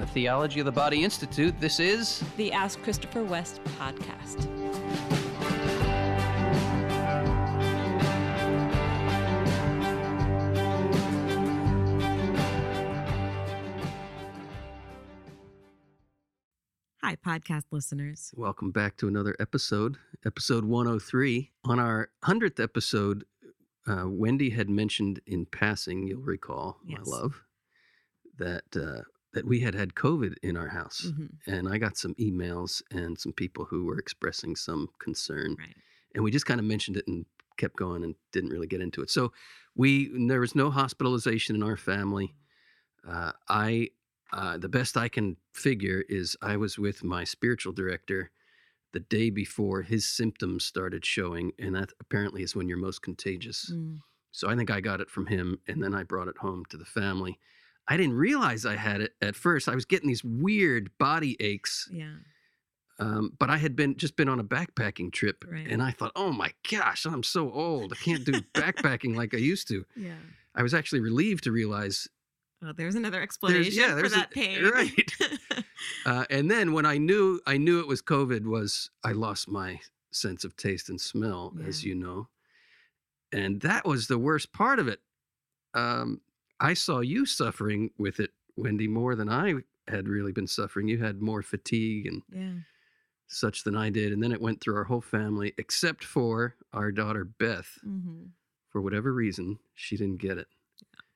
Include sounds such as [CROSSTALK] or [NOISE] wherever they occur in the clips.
the Theology of the Body Institute, this is the Ask Christopher West podcast. Hi, podcast listeners. Welcome back to another episode, episode 103. On our 100th episode, uh, Wendy had mentioned in passing, you'll recall, Yes. my love, that uh, that we had had COVID in our house, Mhm. and I got some emails and some people who were expressing some concern, Right. and we just kind of mentioned it and kept going and didn't really get into it. So we there was no hospitalization in our family. Uh, I uh, the best I can figure is I was with my spiritual director the day before his symptoms started showing, and that apparently is when you're most contagious. Mm. So I think I got it from him, and then I brought it home to the family. I didn't realize I had it at first. I was getting these weird body aches, Yeah. um, but I had been just been on a backpacking trip, Right. and I thought, "Oh my gosh, I'm so old. I can't do backpacking like I used to." Yeah. I was actually relieved to realize Oh, there's another explanation yeah, for there's a- that pain. right. [LAUGHS] Uh, and then when I knew I knew it was COVID, was I lost my sense of taste and smell, as you know, and that was the worst part of it. Um, I saw you suffering with it, Wendy, more than I had really been suffering. You had more fatigue and yeah. such than I did, and then it went through our whole family, except for our daughter Beth. hmm For whatever reason, she didn't get it.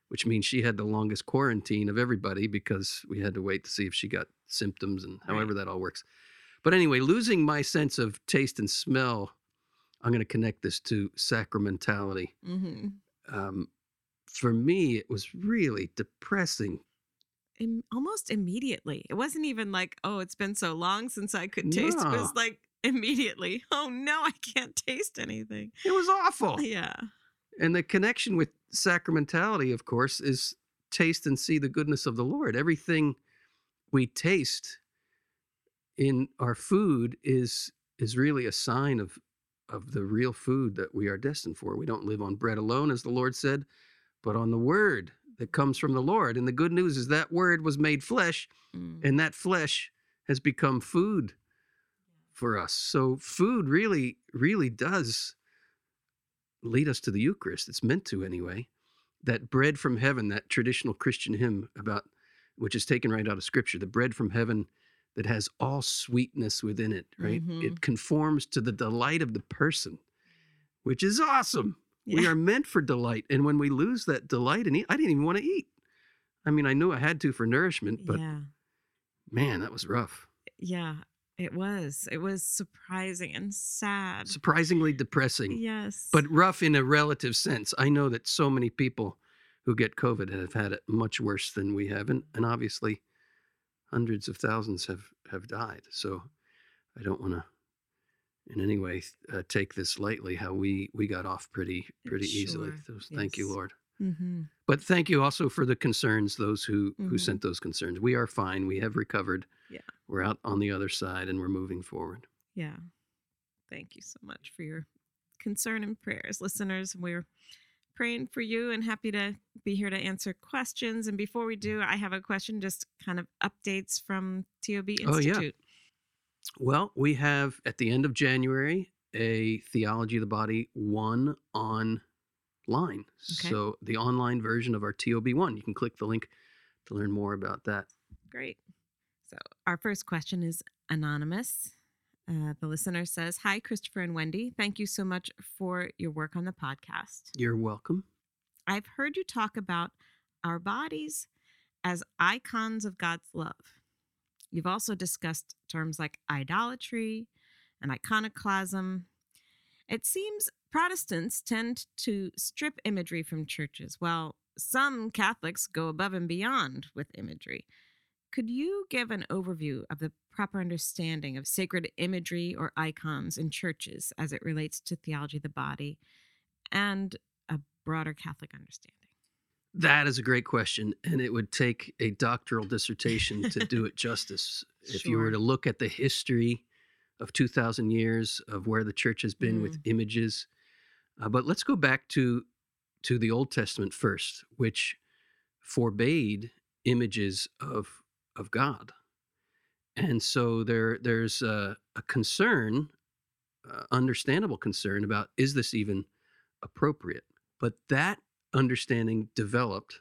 Which means she had the longest quarantine of everybody because we had to wait to see if she got symptoms and however that all works. But anyway, losing my sense of taste and smell, I'm going to connect this to sacramentality. hmm Um, for me, it was really depressing. Im- almost immediately. It wasn't even like, oh, it's been so long since I could taste. It was like immediately, [LAUGHS] oh no, I can't taste anything. It was awful. Yeah. And the connection with sacramentality, of course, is taste and see the goodness of the Lord. Everything we taste in our food is is really a sign of of the real food that we are destined for. We don't live on bread alone, as the Lord said, but on the word that comes from the Lord. And the good news is that word was made flesh, Mm. and that flesh has become food for us. So food really, really does lead us to the Eucharist. It's meant to anyway. That bread from heaven, that traditional Christian hymn about which is taken right out of scripture, the bread from heaven that has all sweetness within it, right? Mhm. It conforms to the delight of the person, which is awesome. We are meant for delight. And when we lose that delight and eat, I didn't even want to eat. I mean, I knew I had to for nourishment, but yeah. man, that was rough. Yeah. It was. It was surprising and sad. Surprisingly depressing, Yes. but rough in a relative sense. I know that so many people who get COVID have had it much worse than we have, and, and obviously hundreds of thousands have, have died. So I don't want to in any way uh, take this lightly how we, we got off pretty pretty easily. Sure, So thank you, yes. Lord. hmm But thank you also for the concerns, those who who Mhm. sent those concerns. We are fine. We have recovered. Yeah. We're out on the other side and we're moving forward. Yeah. Thank you so much for your concern and prayers, listeners. We're praying for you and happy to be here to answer questions. And before we do, I have a question, just kind of updates from TOB Institute. Oh, yeah. Well, we have at the end of January a Theology of the Body one online. Okay. So the online version of our TOB one. You can click the link to learn more about that. Great. So, our first question is anonymous. Uh, the listener says, Hi, Christopher and Wendy. Thank you so much for your work on the podcast. You're welcome. I've heard you talk about our bodies as icons of God's love. You've also discussed terms like idolatry and iconoclasm. It seems Protestants tend to strip imagery from churches, while some Catholics go above and beyond with imagery. Could you give an overview of the proper understanding of sacred imagery or icons in churches as it relates to theology of the body and a broader Catholic understanding? That is a great question, and it would take a doctoral dissertation to do it justice. [LAUGHS] If you were to look at the history of 2,000 years of where the church has been with images, uh, but let's go back to to the Old Testament first, which forbade images of of God. And so there there's a, a concern, uh, understandable concern about is this even appropriate? But that understanding developed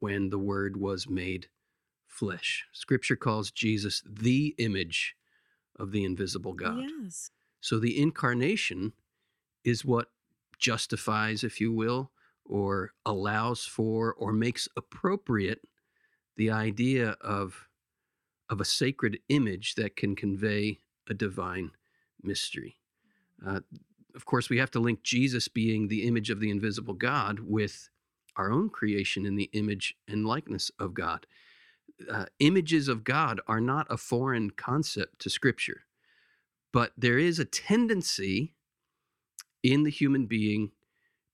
when the word was made flesh. Scripture calls Jesus the image of the invisible God. Yes. So the incarnation is what justifies, if you will, or allows for or makes appropriate the idea of of a sacred image that can convey a divine mystery. Uh, of course, we have to link Jesus being the image of the invisible God with our own creation in the image and likeness of God. Uh, images of God are not a foreign concept to Scripture, but there is a tendency in the human being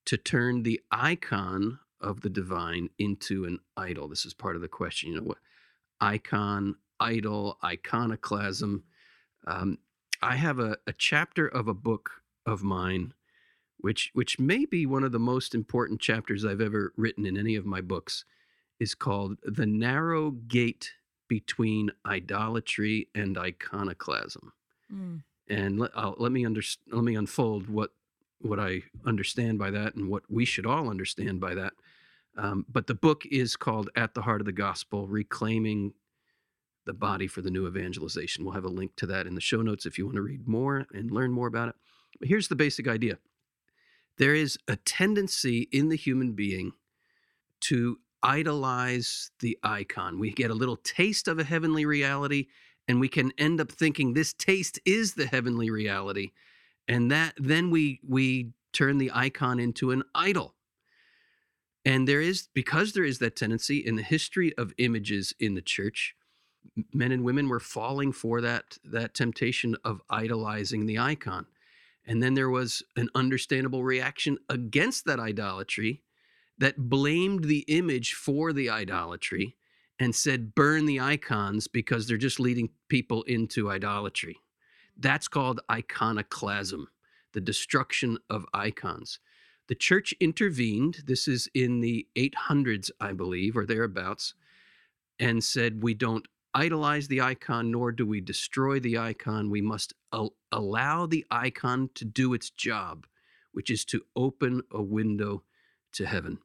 to turn the icon of the divine into an idol. This is part of the question. You know what? Icon, idol, iconoclasm. Um, I have a, a chapter of a book of mine, which which may be one of the most important chapters I've ever written in any of my books, is called "The Narrow Gate Between Idolatry and Iconoclasm." Mm. And let, uh, let me under, let me unfold what what I understand by that and what we should all understand by that. Um, but the book is called "At the Heart of the Gospel: Reclaiming the Body for the New Evangelization." We'll have a link to that in the show notes if you want to read more and learn more about it. Here's the basic idea: there is a tendency in the human being to idolize the icon. We get a little taste of a heavenly reality, and we can end up thinking this taste is the heavenly reality, and that then we we turn the icon into an idol. And there is because there is that tendency in the history of images in the church, men and women were falling for that that temptation of idolizing the icon. And then there was an understandable reaction against that idolatry that blamed the image for the idolatry and said, burn the icons because they're just leading people into idolatry. That's called iconoclasm, the destruction of icons. The church intervened, this is in the 800s, I believe, or thereabouts, and said, we don't idolize the icon, nor do we destroy the icon. We must al- allow the icon to do its job, which is to open a window to heaven.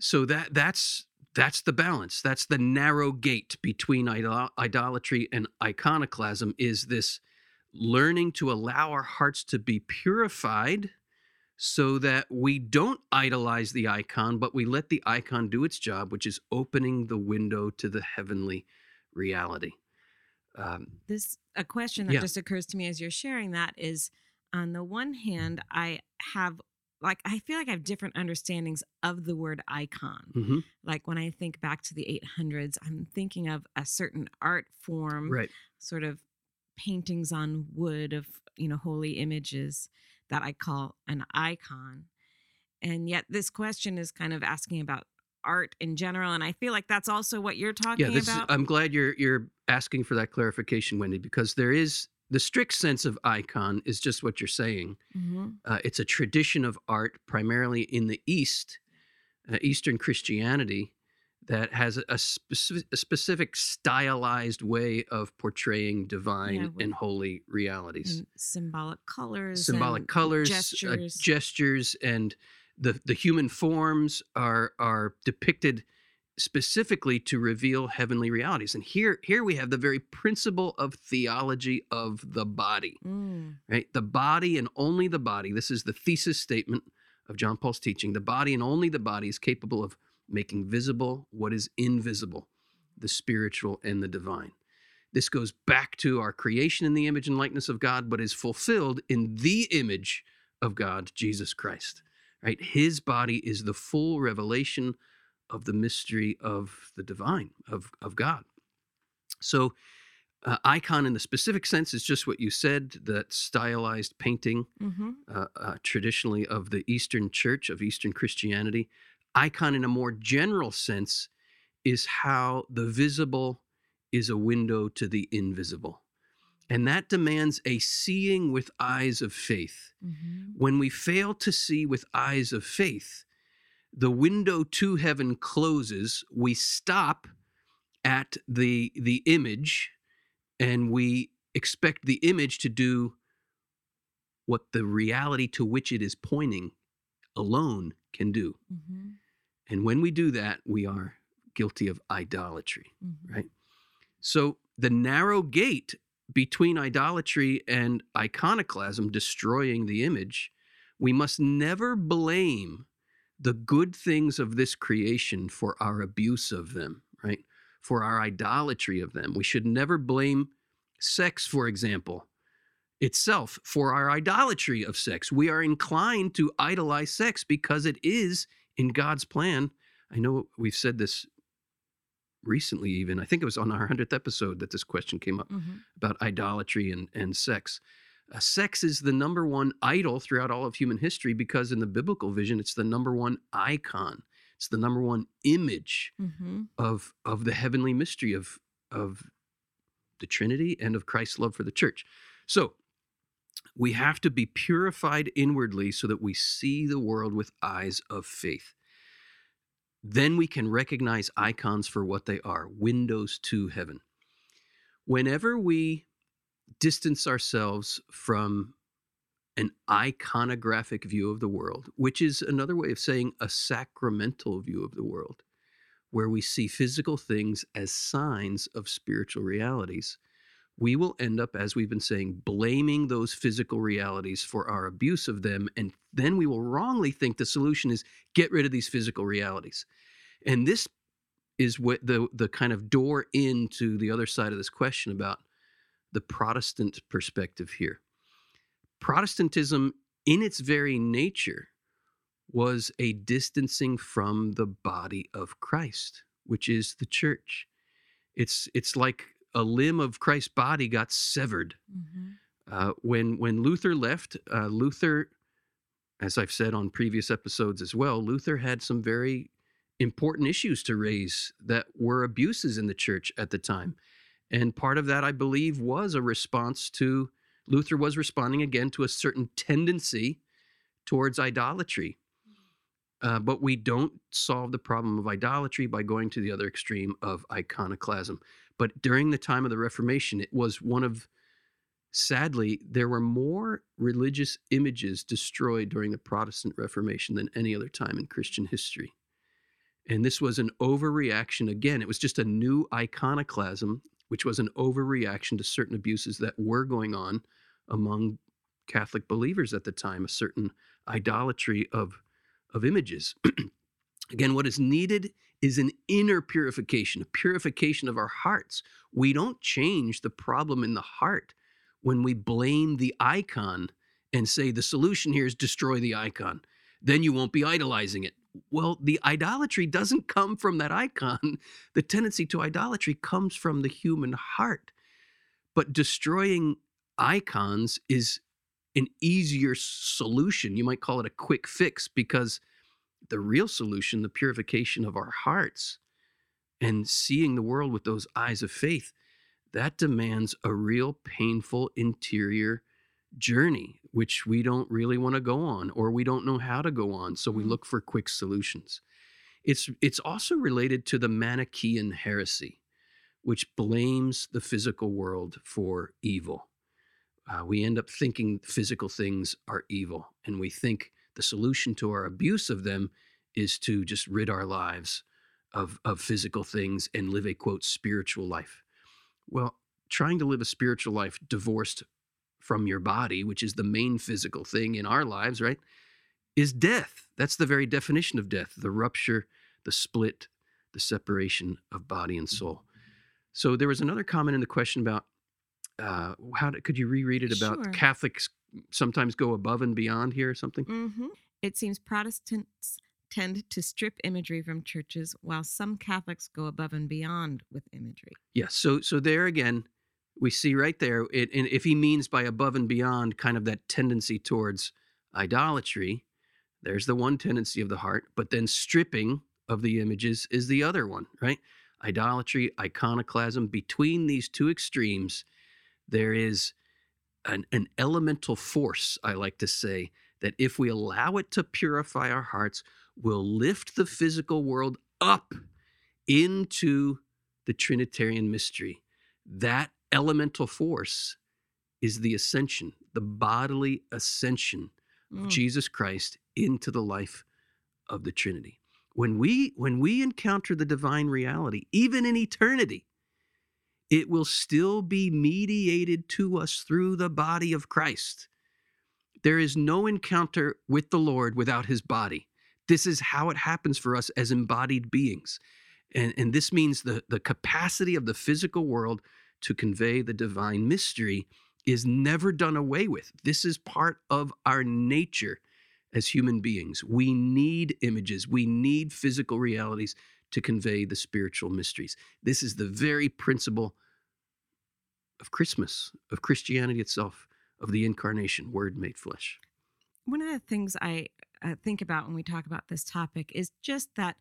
So that that's that's the balance. That's the narrow gate between idol- idolatry and iconoclasm. Is this learning to allow our hearts to be purified? So that we don't idolize the icon, but we let the icon do its job, which is opening the window to the heavenly reality. Um, This a question that Yeah. just occurs to me as you're sharing that is on the one hand, I have like I feel like I have different understandings of the word icon. mhm, Like when I think back to the 800s, I'm thinking of a certain art form, Right. sort of paintings on wood of, you know, holy images that I call an icon. And yet this question is kind of asking about art in general and I feel like that's also what you're talking Yeah, this is, about. I'm glad you're you're asking for that clarification, Wendy, because there is the strict sense of icon is just what you're saying. Mhm. Uh, it's a tradition of art, primarily in the East, uh, Eastern Christianity, that has a, a specific stylized way of portraying divine with- and holy realities. and symbolic colors Symbolic colors, uh, gestures gestures, and the the human forms are are depicted specifically to reveal heavenly realities. And here here we have the very principle of theology of the body Mm, right? The body and only the body. This is the thesis statement of John Paul's teaching. The body and only the body is capable of making visible what is invisible, the spiritual and the divine. This goes back to our creation in the image and likeness of God, but is fulfilled in the image of God, Jesus Christ. Right? His body is the full revelation of the mystery of the divine, of, of God. So uh, icon in the specific sense is just what you said that stylized painting mhm. uh, uh, traditionally of the eastern church of eastern christianity icon in a more general sense is how the visible is a window to the invisible and that demands a seeing with eyes of faith Mhm. when we fail to see with eyes of faith the window to heaven closes we stop at the the image and we expect the image to do what the reality to which it is pointing alone can do. Mm-hmm. And when we do that, we are guilty of idolatry, Mm-hmm. right? So the narrow gate between idolatry and iconoclasm, destroying the image, we must never blame the good things of this creation for our abuse of them, right? For our idolatry of them. We should never blame sex, for example, itself for our idolatry of sex. We are inclined to idolize sex because it is in God's plan. I know we've said this recently, even. I think it was on our 100th episode that this question came up Mm-hmm. about idolatry and, and sex. Uh, sex is the number one idol throughout all of human history because, in the biblical vision, it's the number one icon. It's the number one image Mm-hmm. of of the heavenly mystery of of the Trinity and of Christ's love for the church. So we have to be purified inwardly so that we see the world with eyes of faith. Then we can recognize icons for what they are windows to heaven. Whenever we distance ourselves from an iconographic view of the world, which is another way of saying a sacramental view of the world, where we see physical things as signs of spiritual realities, we will end up, as we've been saying, blaming those physical realities for our abuse of them. And then we will wrongly think the solution is get rid of these physical realities. And this is what the, the kind of door into the other side of this question about the Protestant perspective here. Protestantism, in its very nature, was a distancing from the body of Christ, which is the church. It's it's like a limb of Christ's body got severed. Mm-hmm. Uh, when when Luther left, uh, Luther, as I've said on previous episodes as well, Luther had some very important issues to raise that were abuses in the church at the time, and part of that, I believe, was a response to Luther was responding again to a certain tendency towards idolatry. Uh, but we don't solve the problem of idolatry by going to the other extreme of iconoclasm. But during the time of the Reformation, it was one of, sadly, there were more religious images destroyed during the Protestant Reformation than any other time in Christian history. And this was an overreaction. Again, it was just a new iconoclasm, which was an overreaction to certain abuses that were going on among Catholic believers at the time, a certain idolatry of, of images. [CLEARS THROAT] Again, what is needed is an inner purification, a purification of our hearts. We don't change the problem in the heart when we blame the icon and say the solution here is destroy the icon. Then you won't be idolizing it. Well, the idolatry doesn't come from that icon. [LAUGHS] The tendency to idolatry comes from the human heart. But destroying icons is an easier solution. You might call it a quick fix because the real solution, the purification of our hearts and seeing the world with those eyes of faith, that demands a real painful interior journey, which we don't really want to go on or we don't know how to go on. So we Mm. look for quick solutions. It's, it's also related to the Manichaean heresy, which blames the physical world for evil. Uh, we end up thinking physical things are evil, and we think the solution to our abuse of them is to just rid our lives of, of physical things and live a quote spiritual life. Well, trying to live a spiritual life divorced from your body, which is the main physical thing in our lives, right, is death. That's the very definition of death the rupture, the split, the separation of body and soul. So there was another comment in the question about uh, how could you reread it about Sure. Catholics sometimes go above and beyond here or something? Mm-hmm. It seems Protestants tend to strip imagery from churches, while some Catholics go above and beyond with imagery. Yes. So so there again, we see right there. It, and if he means by above and beyond, kind of that tendency towards idolatry, there's the one tendency of the heart. But then stripping of the images is the other one, right? Idolatry, iconoclasm. Between these two extremes, there is an, an elemental force. I like to say that if we allow it to purify our hearts, will lift the physical world up into the Trinitarian mystery. That elemental force is the ascension, the bodily ascension of Mm. Jesus Christ into the life of the Trinity. When we when we encounter the divine reality, even in eternity, it will still be mediated to us through the body of Christ. There is no encounter with the Lord without his body. This is how it happens for us as embodied beings. And, and this means the, the capacity of the physical world to convey the divine mystery is never done away with. This is part of our nature as human beings. We need images, we need physical realities to convey the spiritual mysteries. This is the very principle of Christmas, of Christianity itself, of the incarnation, Word made flesh. one of the things I uh, think about when we talk about this topic is just that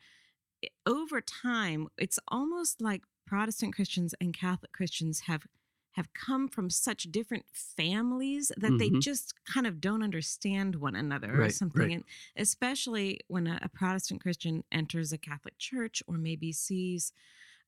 over time, it's almost like Protestant Christians and Catholic Christians have have come from such different families that they Mhm. just kind of don't understand one another or something. right. And especially when a, a Protestant Christian enters a Catholic church or maybe sees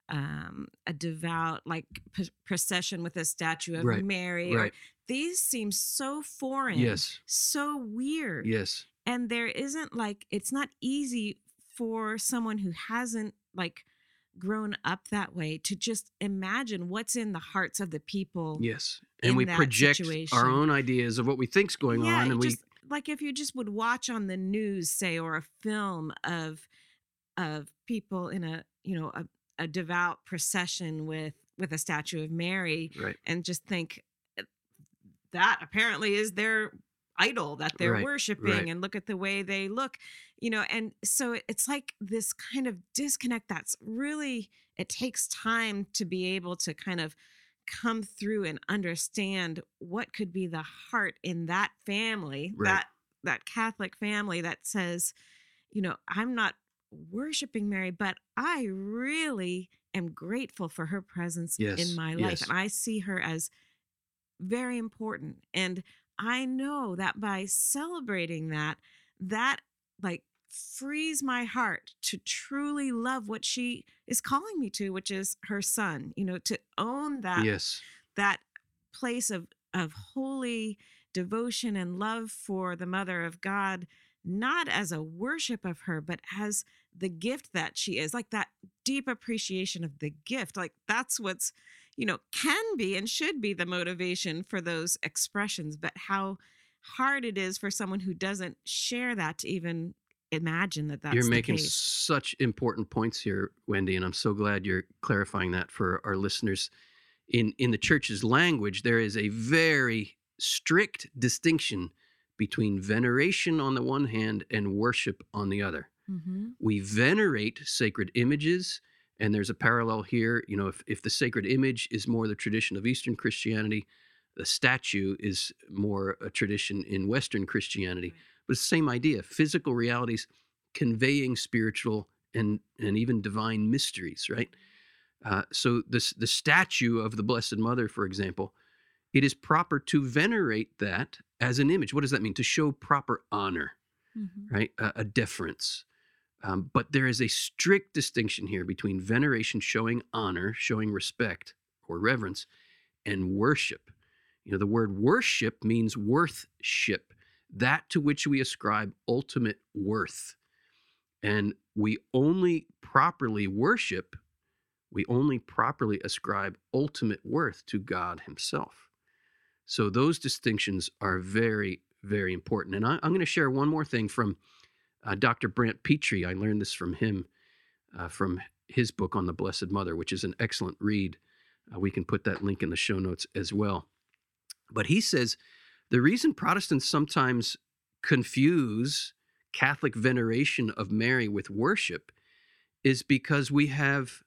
um, a devout like p- procession with a statue of Right, Mary. or- these seem so foreign Yes. so weird. Yes. And there isn't like it's not easy for someone who hasn't like grown up that way to just imagine what's in the hearts of the people. Yes. And we project situation. our own ideas of what we think's going yeah, on and we just like if you just would watch on the news, say, or a film of of people in a you know a, a devout procession with with a statue of Mary, right. and just think "Uh, that apparently is their idol that they're Right, worshiping right. and look at the way they look you know and so it's like this kind of disconnect that's really it takes time to be able to kind of come through and understand what could be the heart in that family Right. that that catholic family that says you know i'm not worshiping mary but i really am grateful for her presence Yes, in my life yes. and i see her as very important and i know that by celebrating that that like frees my heart to truly love what she is calling me to which is her son you know to own that yes. that place of of holy devotion and love for the mother of god not as a worship of her but as the gift that she is like that deep appreciation of the gift like that's what's you know can be and should be the motivation for those expressions but how hard it is for someone who doesn't share that to even imagine that that's you're making such important points here, Wendy, and I'm so glad you're clarifying that for our listeners. In in the church's language, there is a very strict distinction between veneration on the one hand and worship on the other. Mhm. We venerate sacred images, and there's a parallel here. You know, if, if the sacred image is more the tradition of Eastern Christianity, the statue is more a tradition in Western Christianity. But it's the same idea physical realities conveying spiritual and, and even divine mysteries, right? Uh, so this the statue of the Blessed Mother, for example, it is proper to venerate that as an image. What does that mean? To show proper honor Mhm. right? A, a deference. Um, but there is a strict distinction here between veneration, showing honor, showing respect or reverence, and worship. You know, the word worship means worthship, that to which we ascribe ultimate worth. And we only properly worship, we only properly ascribe ultimate worth to God Himself. So those distinctions are very, very important. And I, I'm going to share one more thing from uh, Dr. Brant Pitre. I learned this from him, uh, from his book on the Blessed Mother, which is an excellent read. Uh, we can put that link in the show notes as well. But he says the reason Protestants sometimes confuse Catholic veneration of Mary with worship is because we have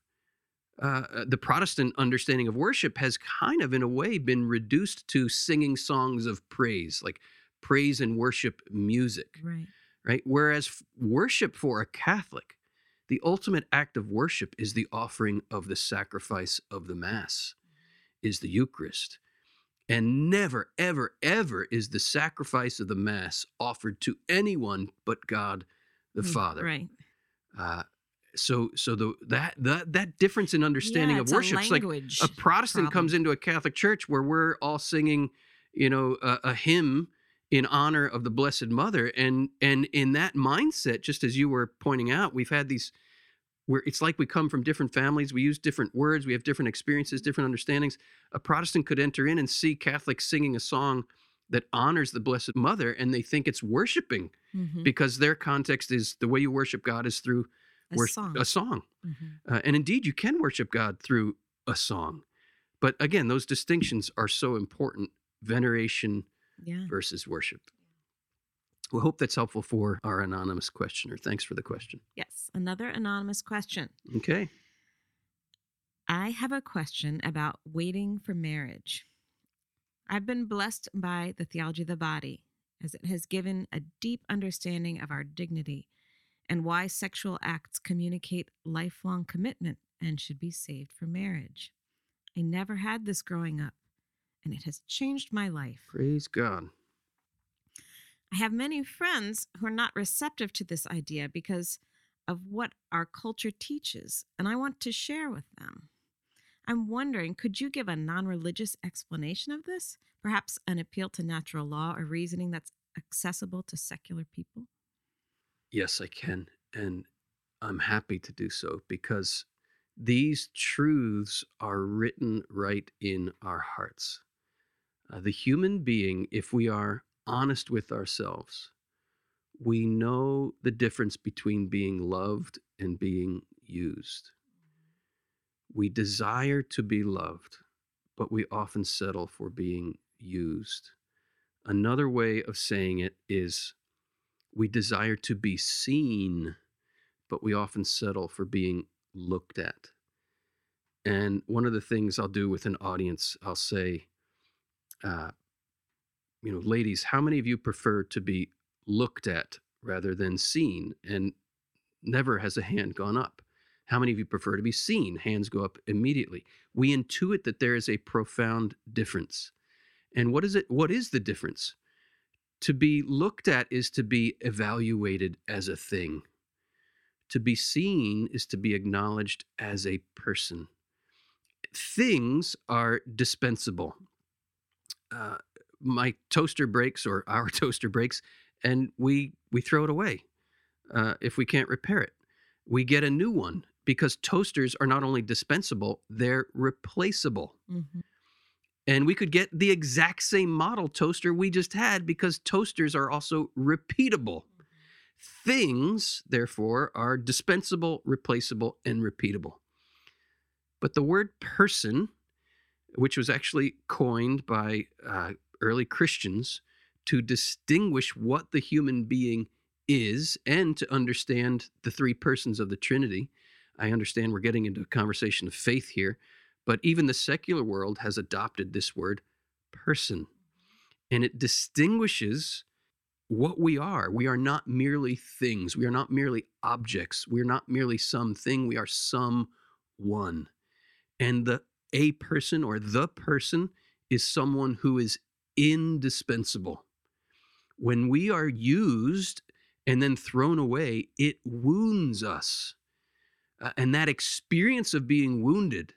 uh, the Protestant understanding of worship has kind of, in a way, been reduced to singing songs of praise, like praise and worship music, right right? Whereas worship for a Catholic, the ultimate act of worship is the offering of the sacrifice of the Mass, is the Eucharist. And never, ever, ever is the sacrifice of the Mass offered to anyone but God the Mm, Father. right Uh, so so the that that that difference in understanding yeah, of worship it's like a protestant problem. comes into a catholic church where we're all singing you know a, a hymn in honor of the blessed mother and and in that mindset just as you were pointing out we've had these where it's like we come from different families we use different words we have different experiences different understandings a protestant could enter in and see catholics singing a song that honors the blessed mother and they think it's worshiping Mhm. because their context is the way you worship god is through a wor- song. a song Mhm. uh, and indeed, you can worship God through a song. But again, those distinctions are so important veneration Yeah. versus worship. We hope that's helpful for our anonymous questioner. Thanks for the question. Yes. Another anonymous question. Okay. I have a question about waiting for marriage. I've been blessed by the theology of the body, as it has given a deep understanding of our dignity and why sexual acts communicate lifelong commitment and should be saved for marriage. I never had this growing up, and it has changed my life. Praise God. I have many friends who are not receptive to this idea because of what our culture teaches, and I want to share with them. I'm wondering could you give a non religious explanation of this? Perhaps an appeal to natural law or reasoning that's accessible to secular people? Yes, I can. And I'm happy to do so because these truths are written right in our hearts. Uh, the human being, if we are honest with ourselves, we know the difference between being loved and being used. We desire to be loved, but we often settle for being used. Another way of saying it is we desire to be seen, but we often settle for being looked at. And one of the things I'll do with an audience, I'll say, uh, you know, ladies, how many of you prefer to be looked at rather than seen? And never has a hand gone up. How many of you prefer to be seen? Hands go up immediately. We intuit that there is a profound difference. And what is it? What is the difference? To be looked at is to be evaluated as a thing. To be seen is to be acknowledged as a person. Things are dispensable. Uh, my toaster breaks, or [LAUGHS] our toaster breaks, and we we throw it away uh, if we can't repair it. We get a new one because toasters are not only dispensable; they're replaceable. Mm-hmm. And we could get the exact same model toaster we just had because toasters are also repeatable. Things, therefore, are dispensable, replaceable, and repeatable. But the word person, which was actually coined by uh, early Christians to distinguish what the human being is and to understand the three persons of the Trinity. I understand we're getting into a conversation of faith here, but even the secular world has adopted this word person. And it distinguishes what we are. We are not merely things, we are not merely objects, we are not merely something, we are someone. And the a person or the person is someone who is indispensable. When we are used and then thrown away, it wounds us. Uh, and that experience of being wounded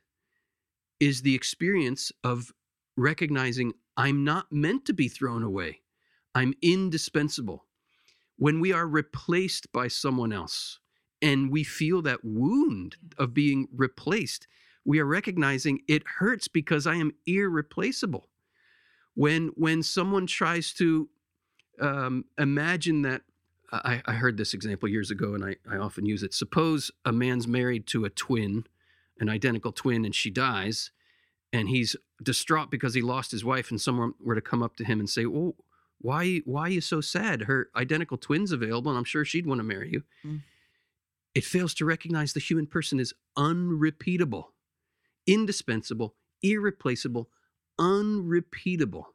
is the experience of recognizing I'm not meant to be thrown away. I'm indispensable. When we are replaced by someone else and we feel that wound of being replaced, we are recognizing it hurts because I am irreplaceable. When when someone tries to um, imagine that, I, I heard this example years ago, and I, I often use it. Suppose a man's married to a twin, an identical twin, and she dies, and he's distraught because he lost his wife, and someone were to come up to him and say, "Oh, why why are you so sad? Her identical twin's available, and I'm sure she'd want to marry you." Mm. It fails to recognize the human person is unrepeatable, indispensable, irreplaceable, unrepeatable.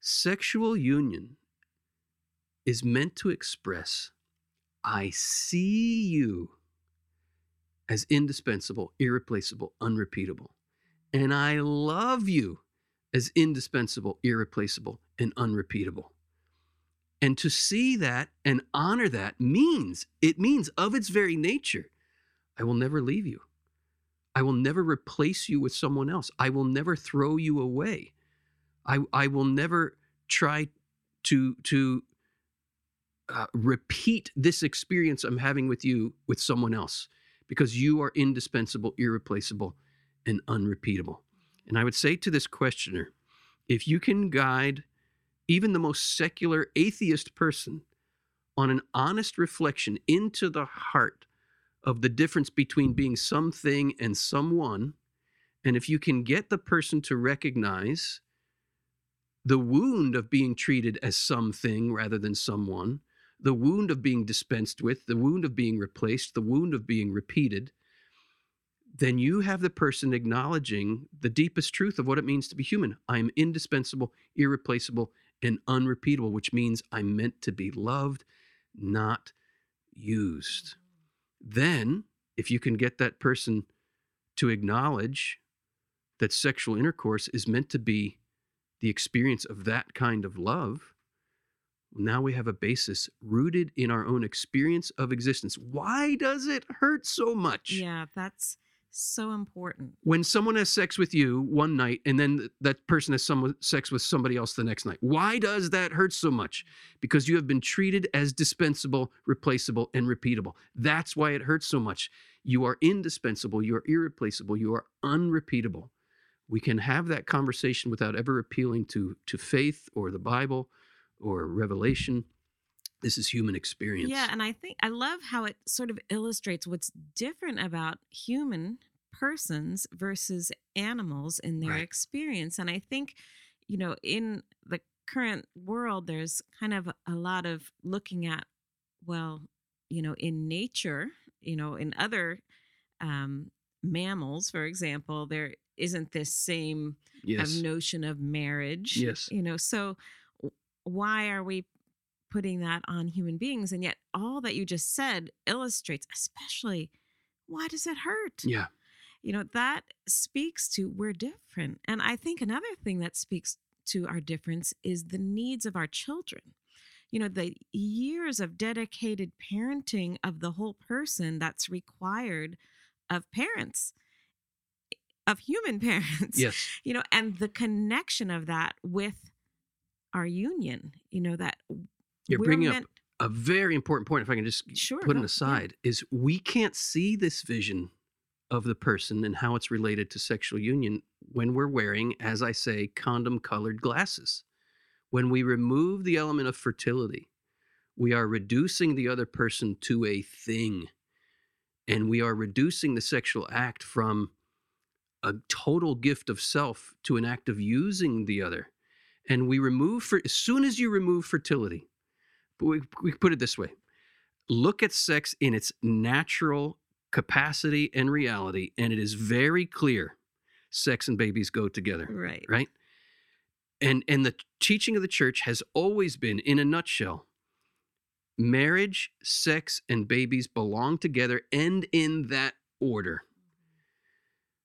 Sexual union is meant to express I see you as indispensable, irreplaceable, unrepeatable. And I love you as indispensable, irreplaceable, and unrepeatable. And to see that and honor that means, it means of its very nature, I will never leave you. I will never replace you with someone else. I will never throw you away. I, I will never try to, to uh, repeat this experience I'm having with you with someone else because you are indispensable, irreplaceable, and unrepeatable. And I would say to this questioner if you can guide even the most secular atheist person on an honest reflection into the heart of the difference between being something and someone, and if you can get the person to recognize the wound of being treated as something rather than someone, the wound of being dispensed with, the wound of being replaced, the wound of being repeated, then you have the person acknowledging the deepest truth of what it means to be human. I'm indispensable, irreplaceable, and unrepeatable, which means I'm meant to be loved, not used. Then, if you can get that person to acknowledge that sexual intercourse is meant to be the experience of that kind of love, now we have a basis rooted in our own experience of existence. Why does it hurt so much? Yeah, that's so important. When someone has sex with you one night and then that person has some sex with somebody else the next night. Why does that hurt so much? Because you have been treated as dispensable, replaceable, and repeatable. That's why it hurts so much. You are indispensable, you are irreplaceable, you are unrepeatable. We can have that conversation without ever appealing to, to faith or the Bible or revelation. This is human experience. Yeah, and I think I love how it sort of illustrates what's different about human persons versus animals in their Right. experience. And I think, you know, in the current world, there's kind of a lot of looking at, well, you know, in nature, you know, in other um, mammals, for example, there isn't this same yes. of notion of marriage. Yes. You know, so why are we putting that on human beings? And yet, all that you just said illustrates, especially, why does it hurt? Yeah. You know, that speaks to we're different. And I think another thing that speaks to our difference is the needs of our children. You know, the years of dedicated parenting of the whole person that's required of parents, of human [LAUGHS] parents Yes. you know and the connection of that with our union you know that You're we're bringing up a very important point, if I can just Sure, put go- it yeah. aside, is we can't see this vision of the person and how it's related to sexual union when we're wearing, as I say, condom colored glasses. When we remove the element of fertility, we are reducing the other person to a thing. And we are reducing the sexual act from a total gift of self to an act of using the other. And we remove, for, as soon as you remove fertility, we, we put it this way look at sex in its natural capacity and reality, and it is very clear sex and babies go together, right right? And, and the teaching of the church has always been, in a nutshell, marriage, sex, and babies belong together and in that order.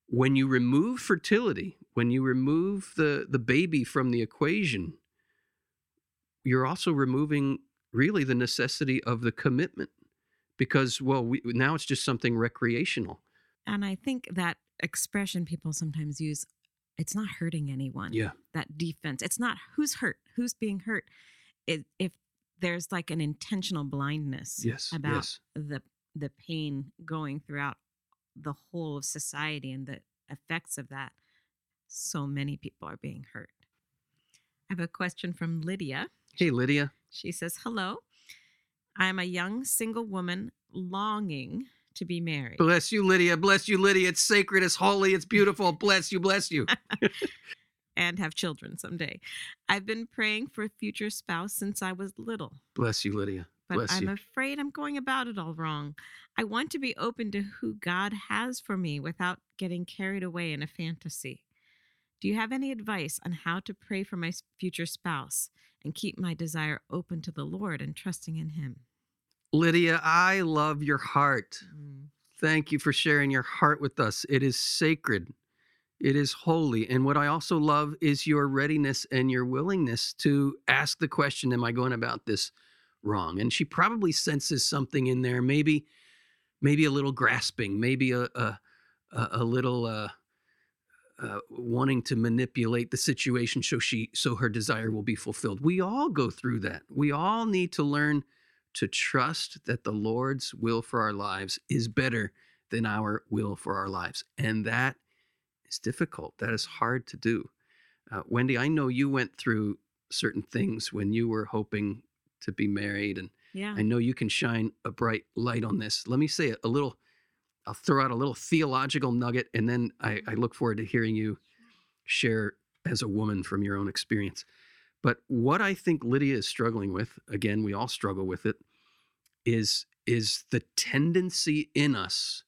When you remove fertility, when you remove the, the baby from the equation, you're also removing really the necessity of the commitment because well we, now it's just something recreational. And i think that expression people sometimes use it's not hurting anyone yeah. that defense it's not who's hurt? Who's being hurt? It, if there's like an intentional blindness yes about yes. the the pain going throughout the whole of society and the effects of that so many people are being hurt. I have a question from lydia hey lydia. She says, Hello. I'm a young single woman longing to be married. Bless you lydia. Bless you lydia. It's sacred. It's holy. It's beautiful. Bless you. Bless you. [LAUGHS] And have children someday. I've been praying for a future spouse since I was little, bless you lydia. But bless I'm you. afraid I'm going about it all wrong. I want to be open to who God has for me without getting carried away in a fantasy. Do you have any advice on how to pray for my future spouse and keep my desire open to the Lord and trusting in Him? lydia i love your heart Mm. thank you for sharing your heart with us it is sacred It is holy. And what I also love is your readiness and your willingness to ask the question, Am I going about this wrong? And she probably senses something in there, maybe, maybe a little grasping, maybe a a, a little uh, uh, wanting to manipulate the situation so she so her desire will be fulfilled. We all go through that. We all need to learn to trust that the Lord's will for our lives is better than our will for our lives, and that is difficult. That is hard to do. Uh, Wendy, I know you went through certain things when you were hoping to be married, and Yeah. I know you can shine a bright light on this. Let me say a, a little, I'll throw out a little theological nugget, and then I, I look forward to hearing you share as a woman from your own experience. But what I think Lydia is struggling with, again, we all struggle with it, is is the tendency in us,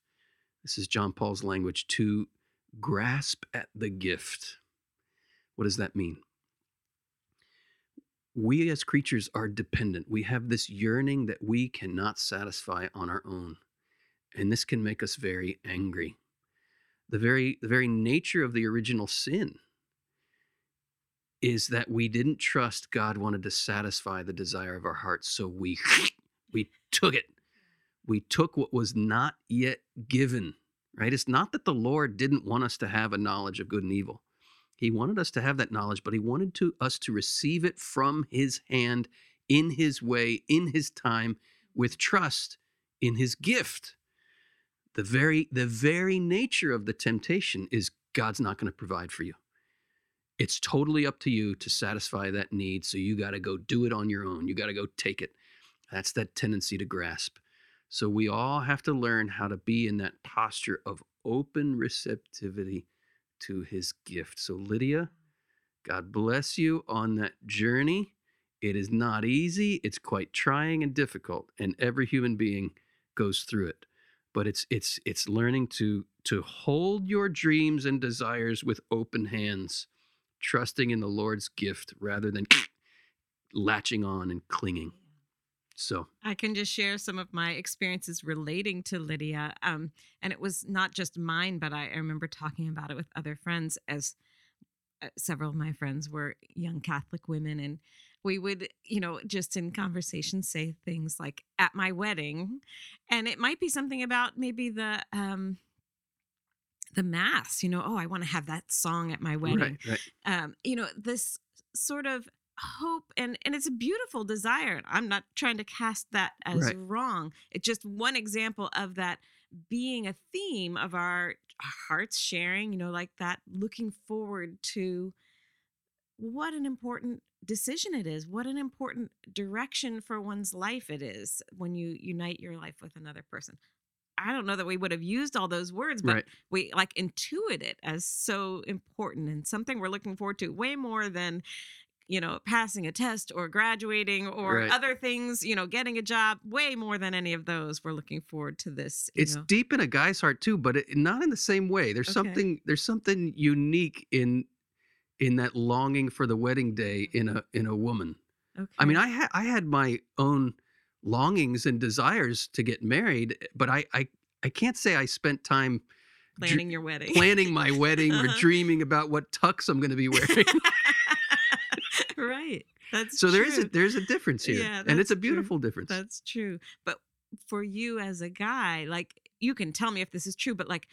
this is John Paul's language, to grasp at the gift. What does that mean? We as creatures are dependent. We have this yearning that we cannot satisfy on our own. And this can make us very angry. The very the very nature of the original sin is that we didn't trust God wanted to satisfy the desire of our hearts, so we [LAUGHS] we took it. We took what was not yet given, right? It's not that the Lord didn't want us to have a knowledge of good and evil. He wanted us to have that knowledge, but he wanted to us to receive it from his hand in his way, in his time, with trust in his gift. The very the very nature of the temptation is God's not going to provide for you. It's totally up to you to satisfy that need, so you got to go do it on your own. You got to go take it. That's that tendency to grasp. So we all have to learn how to be in that posture of open receptivity to his gift. So, Lydia, God bless you on that journey. It is not easy, it's quite trying and difficult, and every human being goes through it. But it's it's it's learning to to hold your dreams and desires with open hands, trusting in the Lord's gift rather than [CLEARS THROAT] latching on and clinging. So, I can just share some of my experiences relating to Lydia. Um, and it was not just mine, but I, I remember talking about it with other friends as uh, several of my friends were young Catholic women. And we would, you know, just in conversation say things like at my wedding. And it might be something about maybe the, um, the mass, you know, oh, I want to have that song at my wedding right, right. um, you know this sort of hope and and it's a beautiful desire i'm not trying to cast that as Right. wrong it's just one example of that being a theme of our hearts sharing you know like that looking forward to what an important decision it is what an important direction for one's life it is when you unite your life with another person i don't know that we would have used all those words but right. we like intuit it as so important and something we're looking forward to way more than you know passing a test or graduating or Right. other things you know getting a job way more than any of those we're looking forward to this you it's know. deep in a guy's heart too but it, not in the same way there's Okay. something there's something unique in in that longing for the wedding day in a in a woman okay. i mean i had i had my own longings and desires to get married but i i, I can't say i spent time dr- planning your wedding planning my wedding or [LAUGHS] dreaming about what tux i'm going to be wearing [LAUGHS] right that's so there is a there's a difference here Yeah, and it's a that's true. beautiful difference That's true. But for you as a guy, like you can tell me if this is true, but like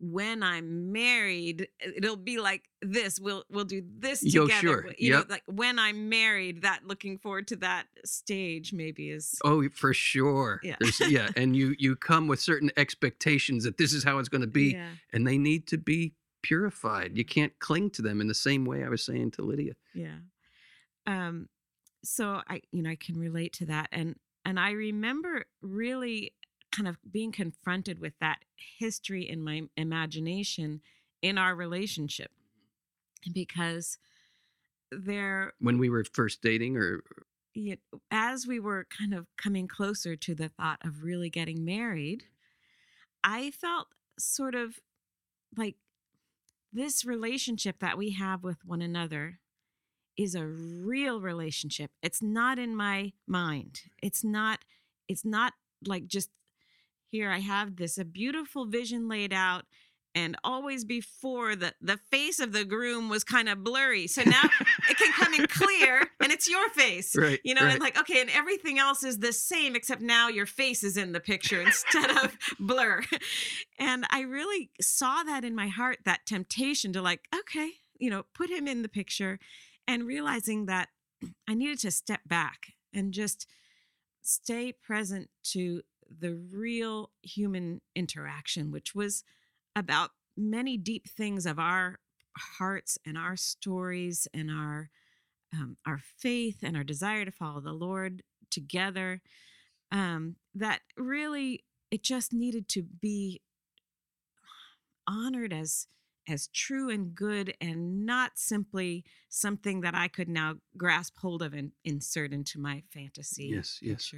when I'm married, it'll be like this. We'll we'll do this Yo, together. sure. You Yep. know, like when I'm married, that looking forward to that stage maybe is Oh, for sure. Yeah. Yeah, [LAUGHS] and you you come with certain expectations that this is how it's going to be, Yeah. and they need to be purified. You can't cling to them in the same way I was saying to Lydia. Yeah. Um so I you know I can relate to that and and I remember really kind of being confronted with that history in my imagination in our relationship. Mm-hmm. Because there When we were first dating, or? You know, as we were kind of coming closer to the thought of really getting married, mm-hmm. I felt sort of like this relationship that we have with one another is a real relationship. It's not in my mind. It's not it's not like just here I have this a beautiful vision laid out and always before the the face of the groom was kind of blurry so now it can come in clear [LAUGHS] and it's your face Right. you know right. and like okay and everything else is the same except now your face is in the picture instead of [LAUGHS] blur and i really saw that in my heart that temptation to like okay you know put him in the picture and realizing that [CLEARS THROAT] i needed to step back and just stay present to the real human interaction which was about many deep things of our hearts and our stories and our um, our faith and our desire to follow the Lord together. Um, that really it just needed to be honored as as true and good and not simply something that I could now grasp hold of and insert into my fantasy Yes, yes.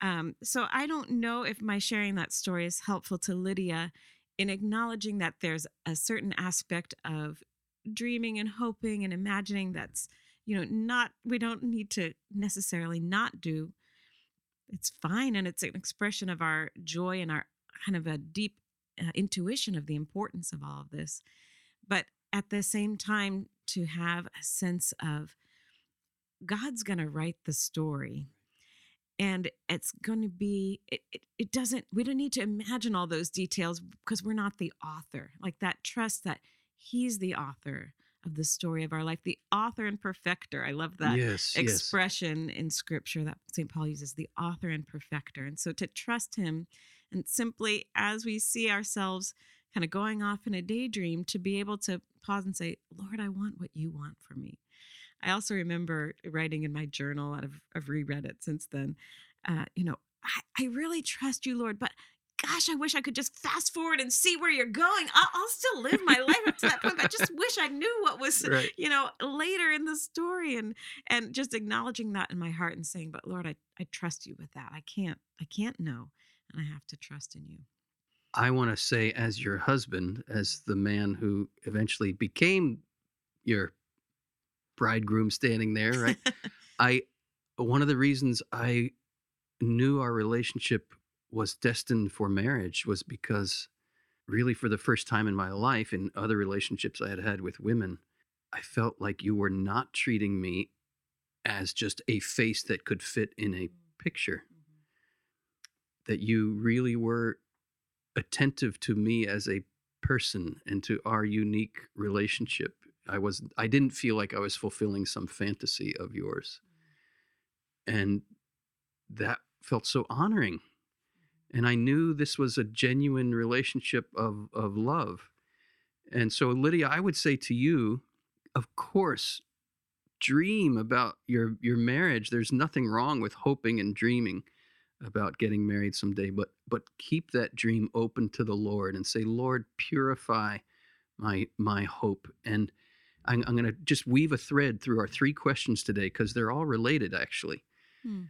Um, so I don't know if my sharing that story is helpful to Lydia in acknowledging that there's a certain aspect of dreaming and hoping and imagining that's you know not we don't need to necessarily not do. It's fine and it's an expression of our joy and our kind of a deep uh, intuition of the importance of all of this. But at the same time to have a sense of god's going to write the story and it's going to be it, it, it doesn't we don't need to imagine all those details because we're not the author like that trust that he's the author of the story of our life the author and perfecter i love that yes, yes. expression in scripture that st paul uses the author and perfecter and so to trust him and simply as we see ourselves kind of going off in a daydream to be able to pause and say lord i want what you want for me I also remember writing in my journal, I've, I've reread it since then. Uh, you know, I, I really trust you, Lord, but gosh, I wish I could just fast forward and see where you're going. I'll, I'll still live my life up to that point. But I just wish I knew what was, Right. you know, later in the story, and and just acknowledging that in my heart and saying, "But Lord, I I trust you with that. I can't I can't know, and I have to trust in you." I want to say, as your husband, as the man who eventually became your bridegroom standing there, right? [LAUGHS] I, one of the reasons I knew our relationship was destined for marriage was because, really, for the first time in my life, in other relationships I had had with women, I felt like you were not treating me as just a face that could fit in a picture, that you really were attentive to me as a person and to our unique relationship. I was I didn't feel like I was fulfilling some fantasy of yours. Mm. And that felt so honoring. And I knew this was a genuine relationship of of love. And so Lydia, I would say to you, of course, dream about your your marriage. There's nothing wrong with hoping and dreaming about getting married someday, but but keep that dream open to the Lord and say, Lord, purify my my hope. And I'm, I'm going to just weave a thread through our three questions today because they're all related, actually. Hmm.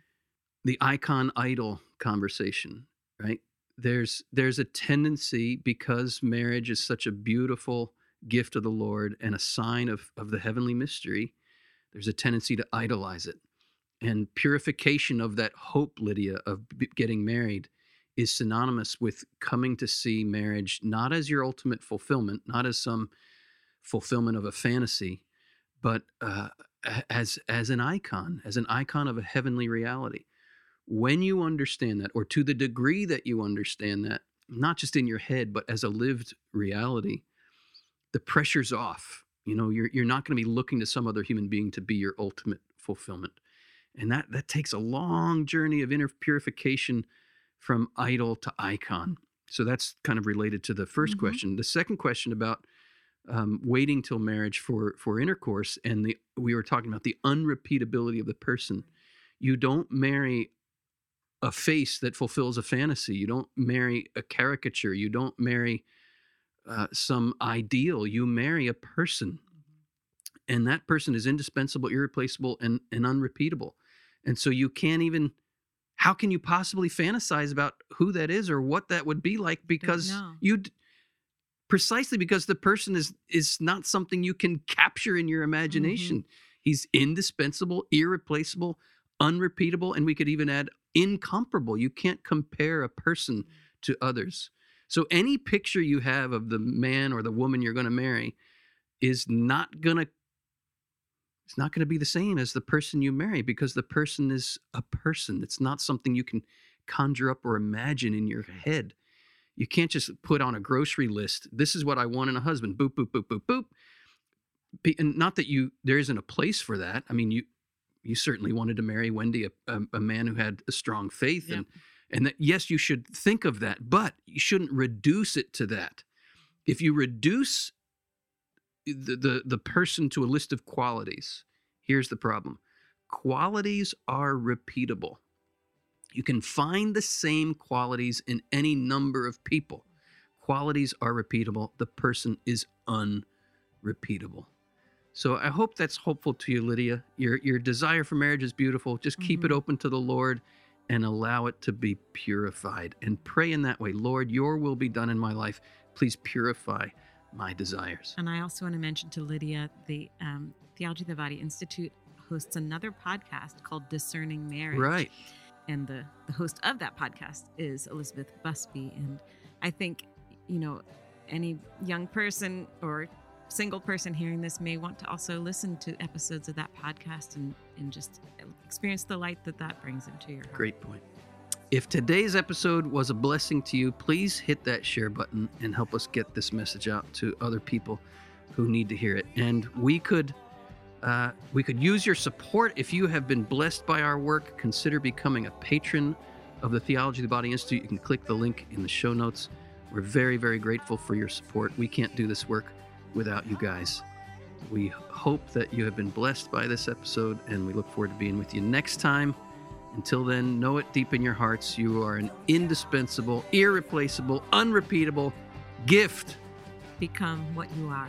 The icon idol conversation, right? There's there's a tendency because marriage is such a beautiful gift of the Lord and a sign of of the heavenly mystery. There's a tendency to idolize it and purification of that hope, Lydia, of b- getting married is synonymous with coming to see marriage not as your ultimate fulfillment, not as some fulfillment of a fantasy, but uh, as as an icon, as an icon of a heavenly reality. When you understand that, or to the degree that you understand that, not just in your head, but as a lived reality, the pressure's off. You know, you're you're not going to be looking to some other human being to be your ultimate fulfillment and that that takes a long journey of inner purification from idol to icon so that's kind of related to the 1st Mhm. question the second question about um, waiting till marriage for for intercourse and the we were talking about the unrepeatability of the person. You don't marry a face that fulfills a fantasy. You don't marry a caricature. You don't marry uh, some ideal. You marry a person. And that person is indispensable irreplaceable and, and unrepeatable. And so you can't even how can you possibly fantasize about who that is or what that would be like because you precisely because the person is is not something you can capture in your mm-hmm. imagination. He's indispensable irreplaceable unrepeatable and we could even add incomparable. You can't compare a person to others. So any picture you have of the man or the woman you're going to marry is not going to it's not going to be the same as the person you marry because the person is a person. It's not something you can conjure up or imagine in your head. You can't just put on a grocery list, this is what I want in a husband. Boop, boop, boop, boop, boop. And not that you there isn't a place for that. I mean, you you certainly wanted to marry Wendy, a, a, a man who had a strong faith, Yep. and and that yes, you should think of that, but you shouldn't reduce it to that. If you reduce the the, the person to a list of qualities, here's the problem: qualities are repeatable. You can find the same qualities in any number of people. Qualities are repeatable. The person is unrepeatable. So I hope that's hopeful to you, Lydia. Your your desire for marriage is beautiful. Just keep it Mhm. open to the Lord and allow it to be purified. And pray in that way, Lord, your will be done in my life. Please purify my desires. And I also want to mention to Lydia the um, Theology of the Body Institute hosts another podcast called Discerning Marriage. Right. And the, the host of that podcast is Elizabeth Busby. And I think, you know, any young person or single person hearing this may want to also listen to episodes of that podcast and, and just experience the light that that brings into your heart. Great point. If today's episode was a blessing to you, please hit that share button and help us get this message out to other people who need to hear it. And we could uh, we could use your support if you have been blessed by our work. Consider becoming a patron of the Theology of the Body Institute. You can click the link in the show notes. We're very, very grateful for your support. We can't do this work without you guys. We hope that you have been blessed by this episode, and we look forward to being with you next time. Until then, know it deep in your hearts. You are an indispensable, irreplaceable, unrepeatable gift. Become what you are.